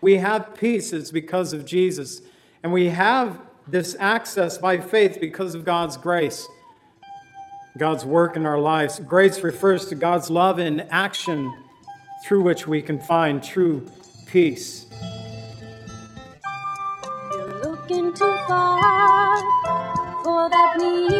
we have peace, it's because of Jesus. And we have this access by faith because of God's grace, God's work in our lives. Grace refers to God's love in action through which we can find true peace. You're looking too far for that need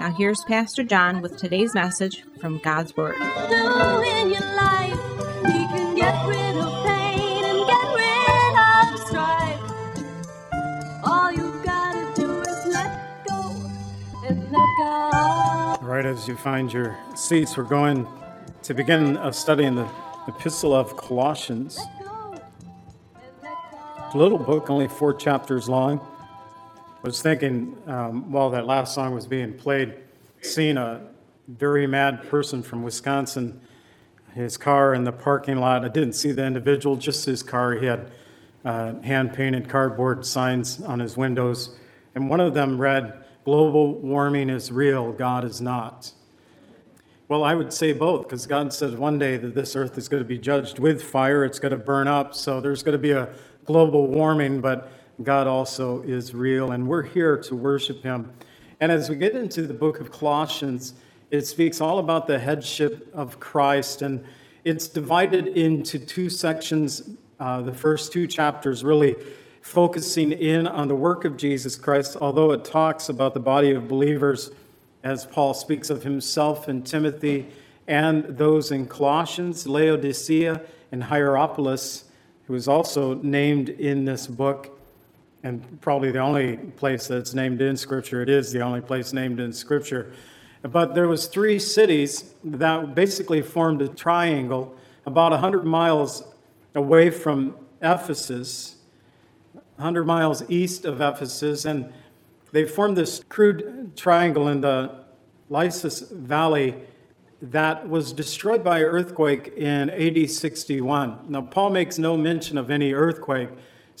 Now, here's Pastor John with today's message from God's Word. do in your life. He can get rid of pain and get rid of strife. All you gotta do is let go and let God. Right as you find your seats, we're going to begin a study in the Epistle of Colossians. Go and let God. A little book, only four chapters long. I was thinking um, while that last song was being played, seeing a very mad person from Wisconsin, his car in the parking lot. I didn't see the individual, just his car. He had uh, hand painted cardboard signs on his windows, and one of them read, Global warming is real, God is not. Well, I would say both, because God said one day that this earth is going to be judged with fire, it's going to burn up, so there's going to be a global warming, but God also is real, and we're here to worship Him. And as we get into the book of Colossians, it speaks all about the headship of Christ, and it's divided into two sections. Uh, the first two chapters really focusing in on the work of Jesus Christ, although it talks about the body of believers as Paul speaks of himself and Timothy and those in Colossians, Laodicea, and Hierapolis, who is also named in this book, and probably the only place that's named in Scripture. It is the only place named in Scripture. But there was three cities that basically formed a triangle about 100 miles away from Ephesus, 100 miles east of Ephesus, and they formed this crude triangle in the Lycus Valley that was destroyed by an earthquake in AD 61. Now, Paul makes no mention of any earthquake,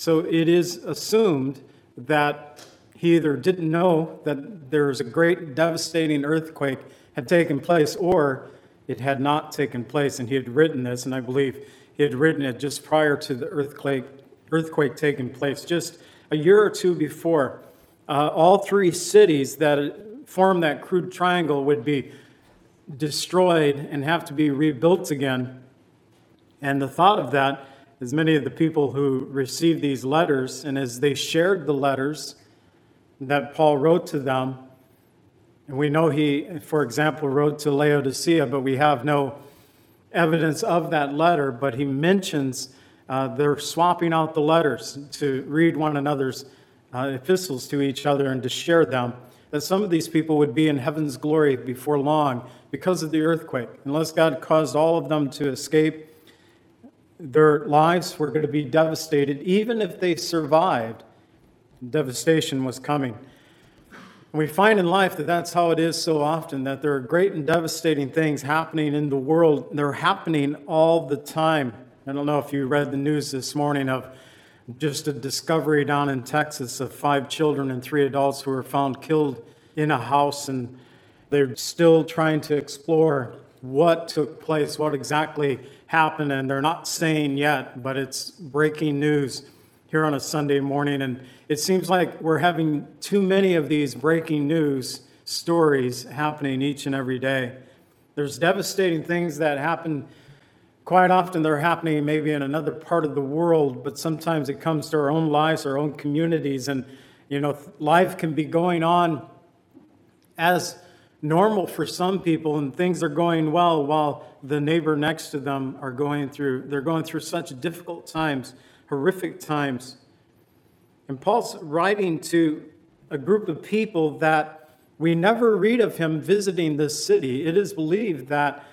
so it is assumed that he either didn't know that there was a great devastating earthquake had taken place or it had not taken place and he had written this and i believe he had written it just prior to the earthquake earthquake taking place just a year or two before. Uh, all three cities that form that crude triangle would be destroyed and have to be rebuilt again. And the thought of that is many of the people who received these letters and as they shared the letters that Paul wrote to them. And we know he, for example, wrote to Laodicea, but we have no evidence of that letter. But he mentions uh, they're swapping out the letters to read one another's uh, epistles to each other and to share them. That some of these people would be in heaven's glory before long because of the earthquake. Unless God caused all of them to escape, their lives were going to be devastated, even if they survived devastation was coming. We find in life that that's how it is so often, that there are great and devastating things happening in the world. They're happening all the time. I don't know if you read the news this morning of just a discovery down in Texas of five children and three adults who were found killed in a house, and they're still trying to explore what took place, what exactly happened, and they're not saying yet, but it's breaking news here on a Sunday morning. And it seems like we're having too many of these breaking news stories happening each and every day. There's devastating things that happen. Quite often, they're happening maybe in another part of the world, but sometimes it comes to our own lives, our own communities, and you know, life can be going on as normal for some people and things are going well while the neighbor next to them are going through they're going through such difficult times horrific times. And paul's writing to a group of people that we never read of him visiting this city. It is believed that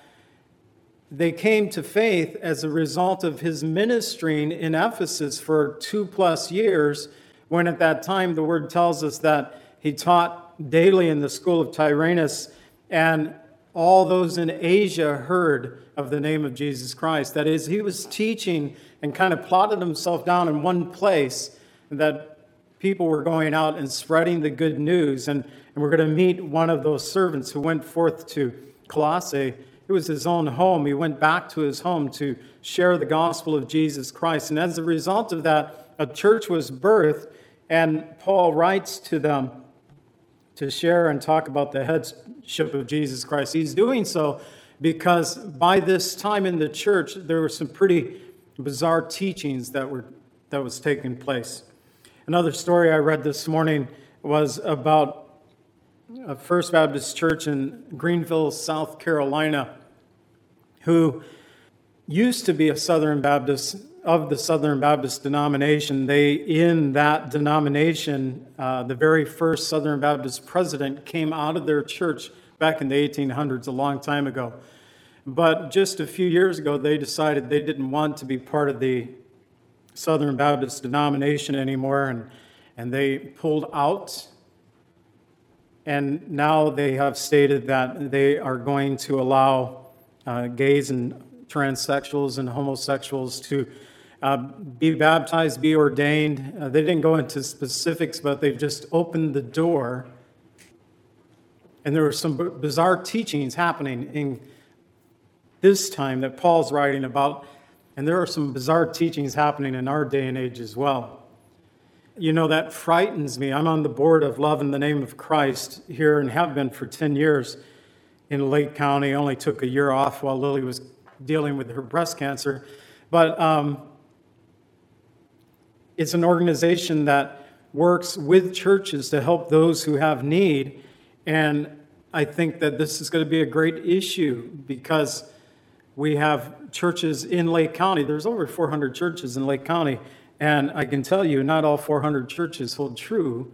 they came to faith as a result of his ministering in ephesus for two plus years when at that time the word tells us that he taught daily in the school of Tyrannus, and all those in Asia heard of the name of Jesus Christ. That is, he was teaching and kind of plotted himself down in one place that people were going out and spreading the good news. And, and we're going to meet one of those servants who went forth to Colossae. It was his own home. He went back to his home to share the gospel of Jesus Christ. And as a result of that, a church was birthed, and Paul writes to them to share and talk about the headship of Jesus Christ. He's doing so because by this time in the church, there were some pretty bizarre teachings that were that was taking place. Another story I read this morning was about a First Baptist Church in Greenville, South Carolina, who used to be a Southern Baptist of the Southern Baptist denomination, they, in that denomination, uh, the very first Southern Baptist president came out of their church back in the 1800s, a long time ago. But just a few years ago, they decided they didn't want to be part of the Southern Baptist denomination anymore, and, and they pulled out. And now they have stated that they are going to allow uh, gays and transsexuals and homosexuals to uh, be baptized, be ordained. Uh, they didn't go into specifics, but they just opened the door. And there were some b- bizarre teachings happening in this time that Paul's writing about. And there are some bizarre teachings happening in our day and age as well. You know, that frightens me. I'm on the board of Love in the Name of Christ here and have been for 10 years in Lake County. I only took a year off while Lily was dealing with her breast cancer. But um, it's an organization that works with churches to help those who have need. And I think that this is going to be a great issue because we have churches in Lake County. There's over 400 churches in Lake County. And I can tell you, not all 400 churches hold true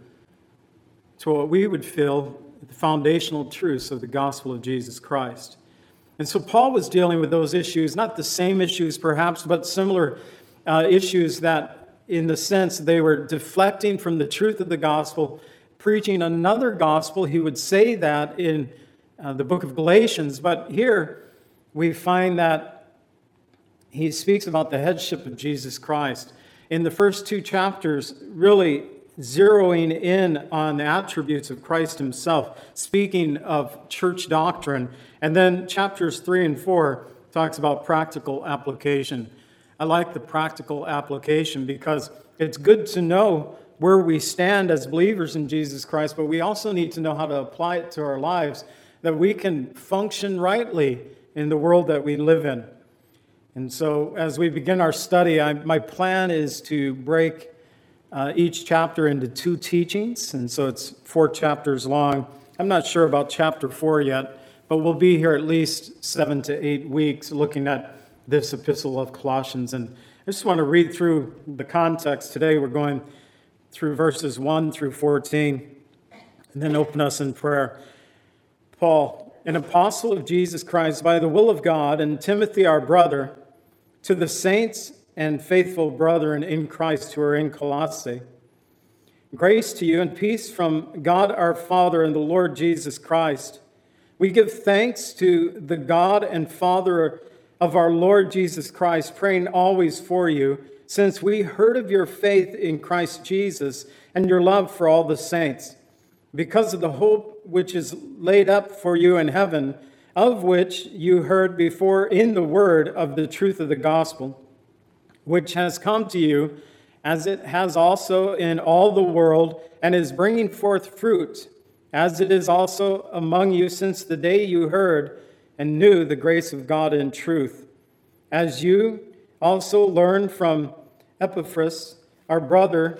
to what we would feel the foundational truths of the gospel of Jesus Christ. And so Paul was dealing with those issues, not the same issues perhaps, but similar uh, issues that in the sense they were deflecting from the truth of the gospel, preaching another gospel. He would say that in uh, the book of Galatians, but here we find that he speaks about the headship of Jesus Christ. In the first two chapters, really zeroing in on the attributes of Christ himself, speaking of church doctrine. And then chapters three and four talks about practical application. I like the practical application because it's good to know where we stand as believers in Jesus Christ, but we also need to know how to apply it to our lives that we can function rightly in the world that we live in. And so, as we begin our study, I, my plan is to break uh, each chapter into two teachings. And so, it's four chapters long. I'm not sure about chapter four yet, but we'll be here at least seven to eight weeks looking at this epistle of Colossians. And I just want to read through the context. Today we're going through verses 1 through 14, and then open us in prayer. Paul, an apostle of Jesus Christ by the will of God, and Timothy, our brother, to the saints and faithful brethren in Christ who are in Colossae. Grace to you and peace from God our Father and the Lord Jesus Christ. We give thanks to the God and Father of our Lord Jesus Christ, praying always for you, since we heard of your faith in Christ Jesus and your love for all the saints, because of the hope which is laid up for you in heaven, of which you heard before in the word of the truth of the gospel, which has come to you, as it has also in all the world, and is bringing forth fruit, as it is also among you since the day you heard and knew the grace of God in truth. As you also learned from Epaphras, our brother,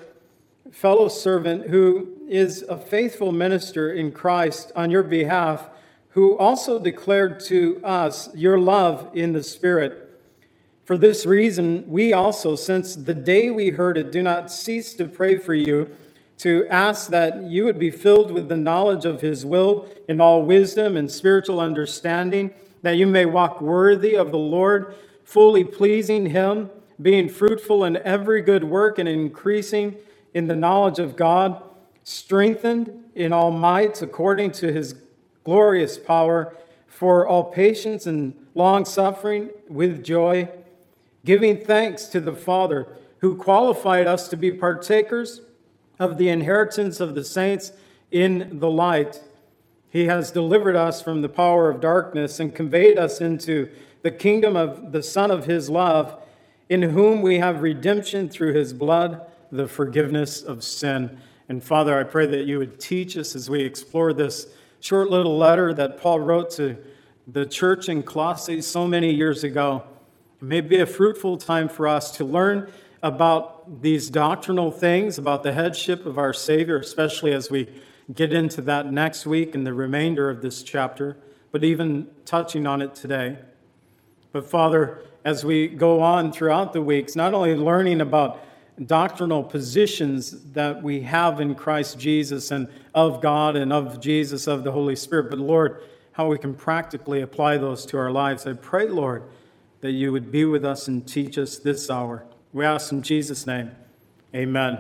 fellow servant, who is a faithful minister in Christ on your behalf, who also declared to us your love in the Spirit. For this reason, we also, since the day we heard it, do not cease to pray for you, to ask that you would be filled with the knowledge of his will in all wisdom and spiritual understanding, that you may walk worthy of the Lord, fully pleasing him, being fruitful in every good work and increasing in the knowledge of God, strengthened in all might according to his glorious power, for all patience and long suffering with joy, giving thanks to the Father who qualified us to be partakers of the inheritance of the saints in the light. He has delivered us from the power of darkness and conveyed us into the kingdom of the Son of His love, in whom we have redemption through His blood, the forgiveness of sin. And Father, I pray that you would teach us as we explore this short little letter that Paul wrote to the church in Colossae so many years ago. It may be a fruitful time for us to learn these doctrinal things, about the headship of our Savior, especially as we get into that next week and the remainder of this chapter, but even touching on it today. But Father, as we go on throughout the weeks, not only learning about doctrinal positions that we have in Christ Jesus and of God and of Jesus, of the Holy Spirit, but Lord, how we can practically apply those to our lives. I pray, Lord, that you would be with us and teach us this hour. We ask in Jesus' name. Amen.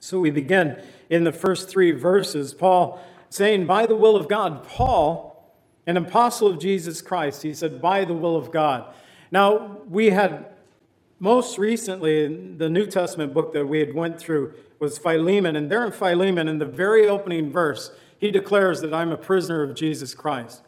So we begin in the first three verses, Paul saying, By the will of God, Paul, an apostle of Jesus Christ, he said, By the will of God. Now, we had most recently, the New Testament book that we had went through was Philemon, and there in Philemon, in the very opening verse, he declares that I'm a prisoner of Jesus Christ.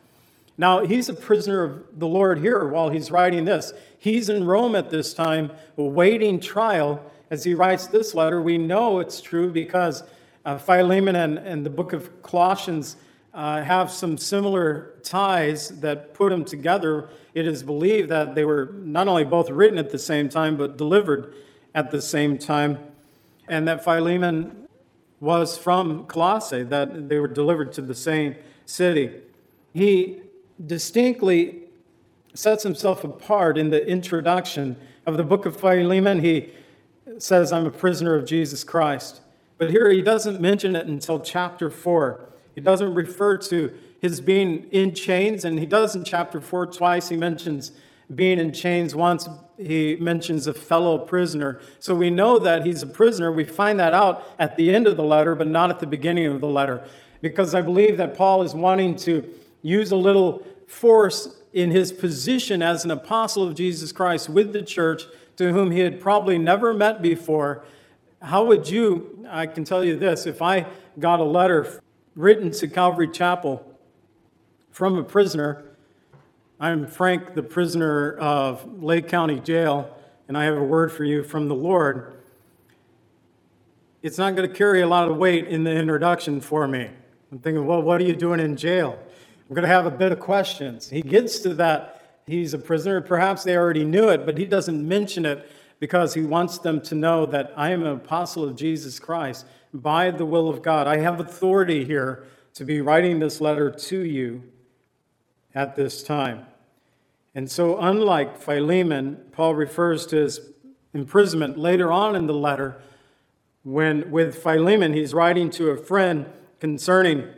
Now, he's a prisoner of the Lord here while he's writing this. He's in Rome at this time, awaiting trial. As he writes this letter, we know it's true because uh, Philemon and, and the book of Colossians uh, have some similar ties that put them together. It is believed that they were not only both written at the same time, but delivered at the same time, and that Philemon was from Colossae, that they were delivered to the same city. He distinctly sets himself apart in the introduction of the book of Philemon. He says, I'm a prisoner of Jesus Christ. But here he doesn't mention it until chapter 4. He doesn't refer to his being in chains, and he does in chapter 4 twice. He mentions being in chains once, he mentions a fellow prisoner. So we know that he's a prisoner. We find that out at the end of the letter, but not at the beginning of the letter, because I believe that Paul is wanting to use a little force in his position as an apostle of Jesus Christ with the church to whom he had probably never met before. How would you, I can tell you this, if I got a letter written to Calvary Chapel from a prisoner. I'm Frank, the prisoner of Lake County Jail, and I have a word for you from the Lord. It's not going to carry a lot of weight in the introduction for me. I'm thinking, well, what are you doing in jail? I'm going to have a bit of questions. He gets to that. He's a prisoner. Perhaps they already knew it, but he doesn't mention it because he wants them to know that I am an apostle of Jesus Christ by the will of God. I have authority here to be writing this letter to you at this time. And so, unlike Philemon, Paul refers to his imprisonment later on in the letter when, with Philemon, he's writing to a friend concerning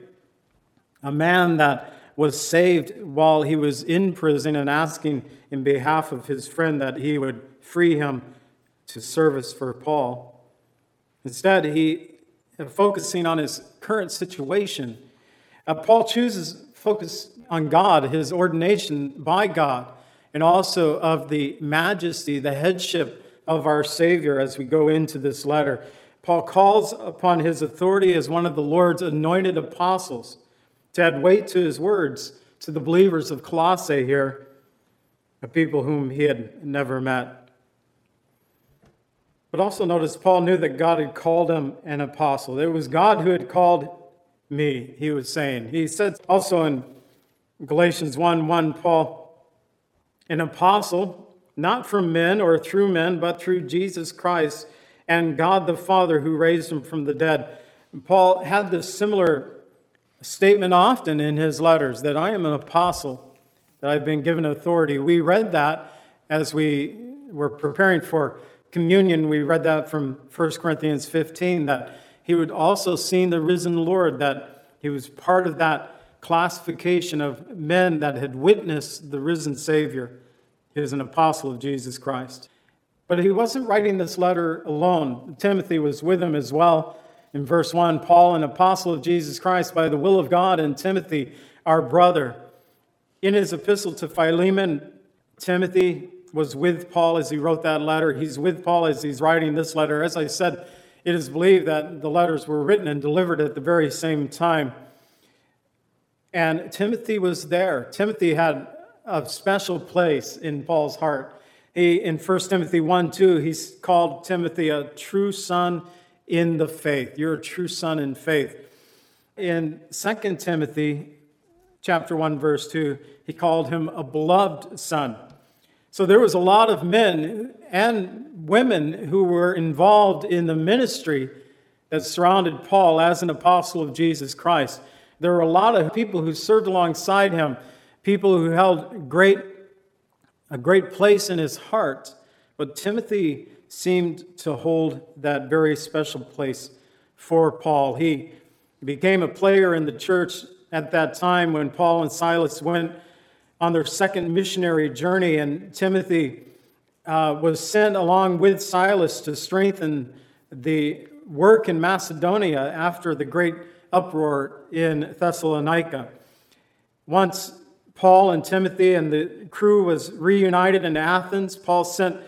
a man that was saved while he was in prison and asking in behalf of his friend that he would free him to service for Paul. Instead, he focusing on his current situation. Uh, Paul chooses focus on God, his ordination by God, and also of the majesty, the headship of our Savior as we go into this letter. Paul calls upon his authority as one of the Lord's anointed apostles to add weight to his words to the believers of Colossae here, a people whom he had never met. But also notice Paul knew that God had called him an apostle. It was God who had called me, he was saying. He said also in Galatians 1 1, Paul, an apostle, not from men or through men, but through Jesus Christ and God the Father who raised him from the dead. Paul had this similar statement often in his letters that I am an apostle, that I've been given authority. We read that as we were preparing for communion. We read that from 1 Corinthians 15 that he would also seen the risen Lord, that he was part of that classification of men that had witnessed the risen Savior. He was an apostle of Jesus Christ. But he wasn't writing this letter alone. Timothy was with him as well. In verse 1, Paul, an apostle of Jesus Christ by the will of God, and Timothy, our brother. In his epistle to Philemon, Timothy was with Paul as he wrote that letter. He's with Paul as he's writing this letter. As I said, it is believed that the letters were written and delivered at the very same time. And Timothy was there. Timothy had a special place in Paul's heart. He, in 1 Timothy 1 2, he's called Timothy a true son in the faith. You're a true son in faith. In 2 Timothy chapter 1, verse 2, he called him a beloved son. So there was a lot of men and women who were involved in the ministry that surrounded Paul as an apostle of Jesus Christ. There were a lot of people who served alongside him, people who held great, a great place in his heart. But Timothy seemed to hold that very special place for Paul. He became a player in the church at that time when Paul and Silas went on their second missionary journey, and Timothy uh, was sent along with Silas to strengthen the work in Macedonia after the great uproar in Thessalonica. Once Paul and Timothy and the crew was reunited in Athens, Paul sent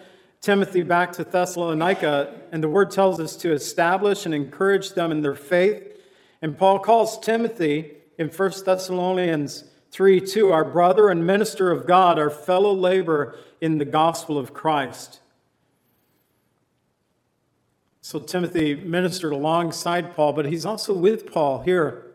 Timothy back to Thessalonica, and the word tells us to establish and encourage them in their faith. And Paul calls Timothy in 1 Thessalonians 3 2, our brother and minister of God, our fellow laborer in the gospel of Christ. So Timothy ministered alongside Paul, but he's also with Paul here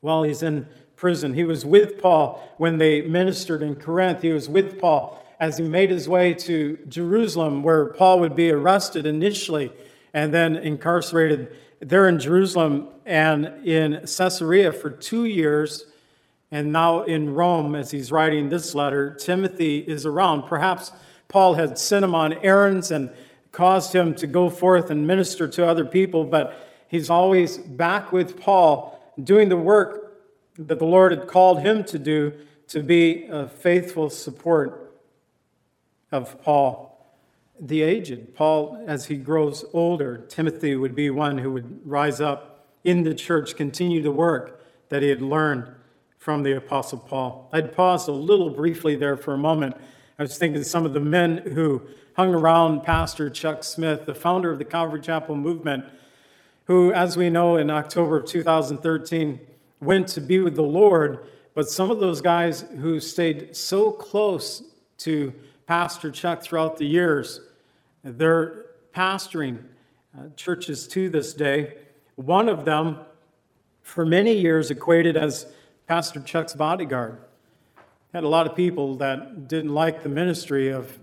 while he's in prison. He was with Paul when they ministered in Corinth. He was with Paul as he made his way to Jerusalem, where Paul would be arrested initially and then incarcerated there in Jerusalem and in Caesarea for two years. And now in Rome, as he's writing this letter, Timothy is around. Perhaps Paul had sent him on errands and caused him to go forth and minister to other people, but he's always back with Paul doing the work that the Lord had called him to do to be a faithful support of Paul. The aged, Paul, as he grows older, Timothy would be one who would rise up in the church, continue the work that he had learned from the Apostle Paul. I'd pause a little briefly there for a moment. I was thinking some of the men who hung around Pastor Chuck Smith, the founder of the Calvary Chapel movement, who, as we know, in October of 2013, went to be with the Lord. But some of those guys who stayed so close to Pastor Chuck throughout the years, they're pastoring uh, churches to this day. One of them, for many years, equated as Pastor Chuck's bodyguard. Had a lot of people that didn't like the ministry of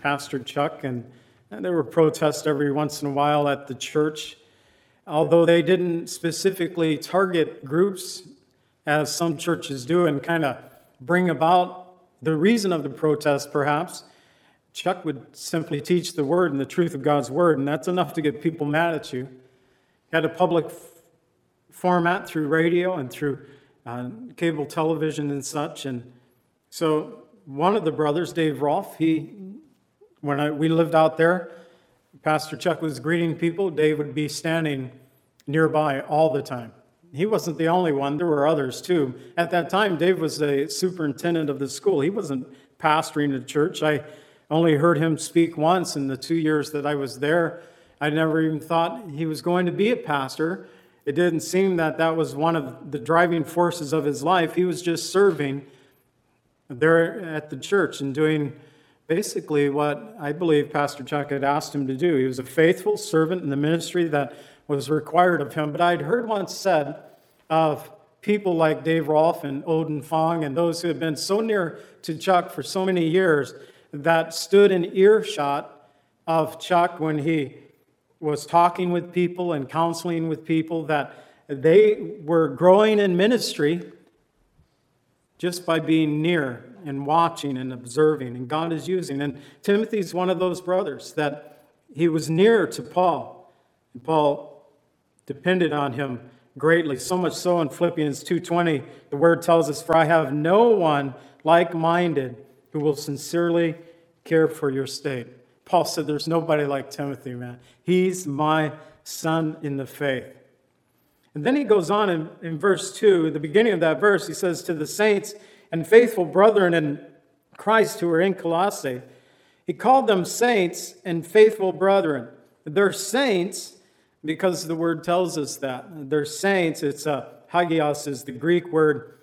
Pastor Chuck, and, and there were protests every once in a while at the church. Although they didn't specifically target groups, as some churches do, and kind of bring about the reason of the protest, perhaps, Chuck would simply teach the word and the truth of God's word, and that's enough to get people mad at you. He had a public f- format through radio and through uh, cable television and such. And so one of the brothers, Dave Rolfe, he when I, we lived out there, Pastor Chuck was greeting people. Dave would be standing nearby all the time. He wasn't the only one, there were others too. At that time, Dave was the superintendent of the school. He wasn't pastoring the church. I only heard him speak once in the two years that I was there. I never even thought he was going to be a pastor. It didn't seem that that was one of the driving forces of his life. He was just serving there at the church and doing basically what I believe Pastor Chuck had asked him to do. He was a faithful servant in the ministry that was required of him. But I'd heard once said of people like Dave Rolfe and Oden Fong and those who have been so near to Chuck for so many years that stood in earshot of Chuck when he was talking with people and counseling with people that they were growing in ministry just by being near and watching and observing, and God is using. And Timothy's one of those brothers that he was near to Paul, and Paul depended on him greatly. So much so in Philippians 2:20, the word tells us, "For I have no one like-minded who will sincerely care for your state." Paul said, "There's nobody like Timothy, man. He's my son in the faith." And then he goes on in, in verse 2, the beginning of that verse, he says, To the saints and faithful brethren in Christ who are in Colossae, he called them saints and faithful brethren. They're saints because the word tells us that. They're saints. It's a hagios is the Greek word,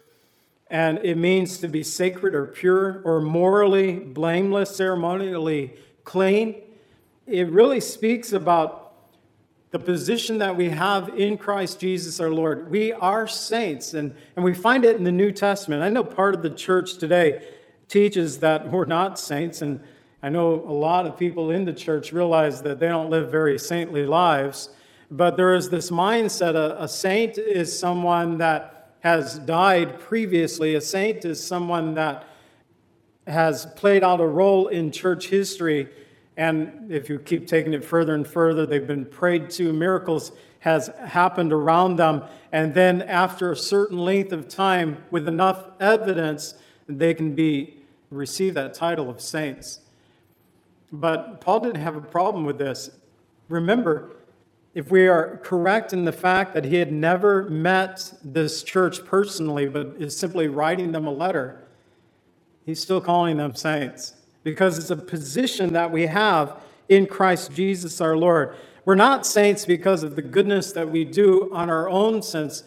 and it means to be sacred or pure or morally blameless, ceremonially clean. It really speaks about the position that we have in Christ Jesus our Lord. We are saints, and, and we find it in the New Testament. I know part of the church today teaches that we're not saints, and I know a lot of people in the church realize that they don't live very saintly lives, but there is this mindset a, a saint is someone that has died previously, a saint is someone that has played out a role in church history and if you keep taking it further and further, they've been prayed to, miracles has happened around them. And then after a certain length of time, with enough evidence, they can be receive that title of saints. But Paul didn't have a problem with this. Remember, if we are correct in the fact that he had never met this church personally, but is simply writing them a letter, he's still calling them saints because it's a position that we have in Christ Jesus our Lord. We're not saints because of the goodness that we do on our own sense.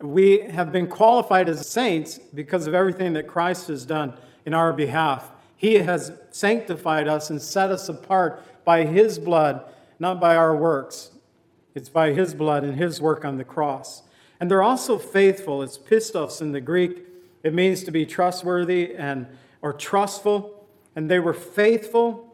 We have been qualified as saints because of everything that Christ has done in our behalf. He has sanctified us and set us apart by His blood, not by our works. It's by His blood and His work on the cross. And they're also faithful. It's pistos in the Greek. It means to be trustworthy and or trustful and they were faithful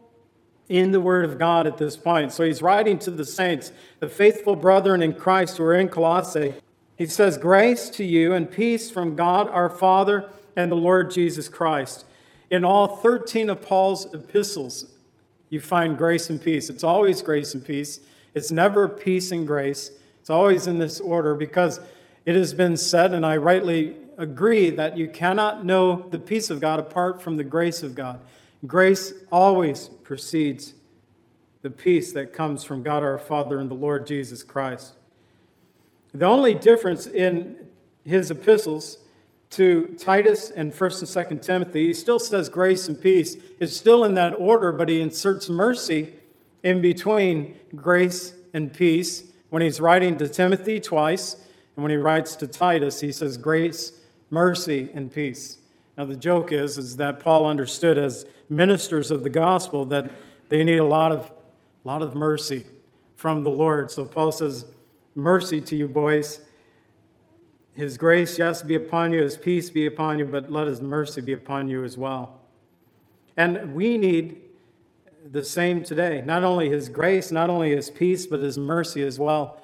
in the Word of God at this point. So he's writing to the saints, the faithful brethren in Christ who are in Colossae. He says, Grace to you and peace from God our Father and the Lord Jesus Christ. In all 13 of Paul's epistles, you find grace and peace. It's always grace and peace. It's never peace and grace. It's always in this order because it has been said, and I rightly agree, that you cannot know the peace of God apart from the grace of God. Grace always precedes the peace that comes from God our Father and the Lord Jesus Christ. The only difference in his epistles to Titus and 1st and 2nd Timothy, he still says grace and peace. It's still in that order, but he inserts mercy in between grace and peace. When he's writing to Timothy twice, and when he writes to Titus, he says grace, mercy, and peace. Now, the joke is, is that Paul understood as ministers of the gospel that they need a lot of, lot of mercy from the Lord. So Paul says, Mercy to you, boys. His grace, yes, be upon you, his peace be upon you, but let his mercy be upon you as well. And we need the same today. Not only his grace, not only his peace, but his mercy as well.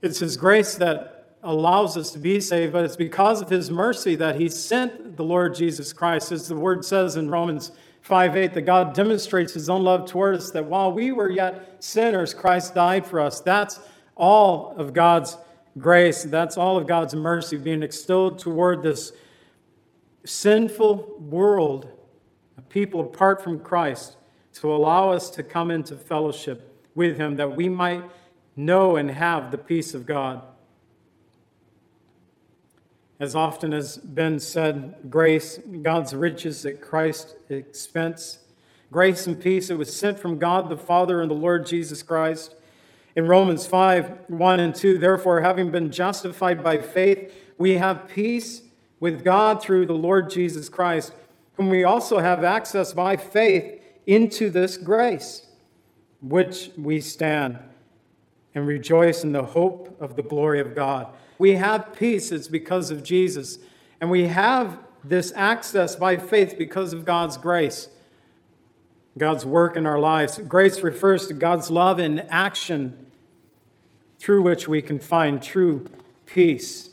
It's his grace that allows us to be saved, but it's because of his mercy that he sent the Lord Jesus Christ. As the word says in Romans 5 8, that God demonstrates his own love toward us, that while we were yet sinners, Christ died for us. That's all of God's grace. That's all of God's mercy being extoled toward this sinful world, a people apart from Christ, to allow us to come into fellowship with him, that we might know and have the peace of God. As often has been said, grace, God's riches at Christ's expense. Grace and peace, it was sent from God the Father and the Lord Jesus Christ. In Romans 5 1 and 2, therefore, having been justified by faith, we have peace with God through the Lord Jesus Christ, whom we also have access by faith into this grace, which we stand and rejoice in the hope of the glory of God. We have peace, it's because of Jesus. And we have this access by faith because of God's grace, God's work in our lives. Grace refers to God's love in action through which we can find true peace.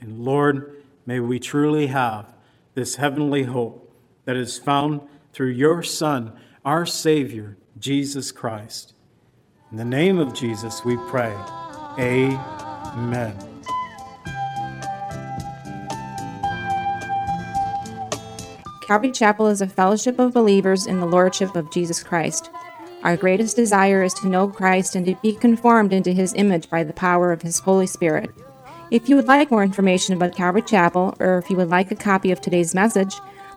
And Lord, may we truly have this heavenly hope that is found through your Son, our Savior, Jesus Christ. In the name of Jesus, we pray. Amen. Calvary Chapel is a fellowship of believers in the Lordship of Jesus Christ. Our greatest desire is to know Christ and to be conformed into his image by the power of his Holy Spirit. If you would like more information about Calvary Chapel, or if you would like a copy of today's message,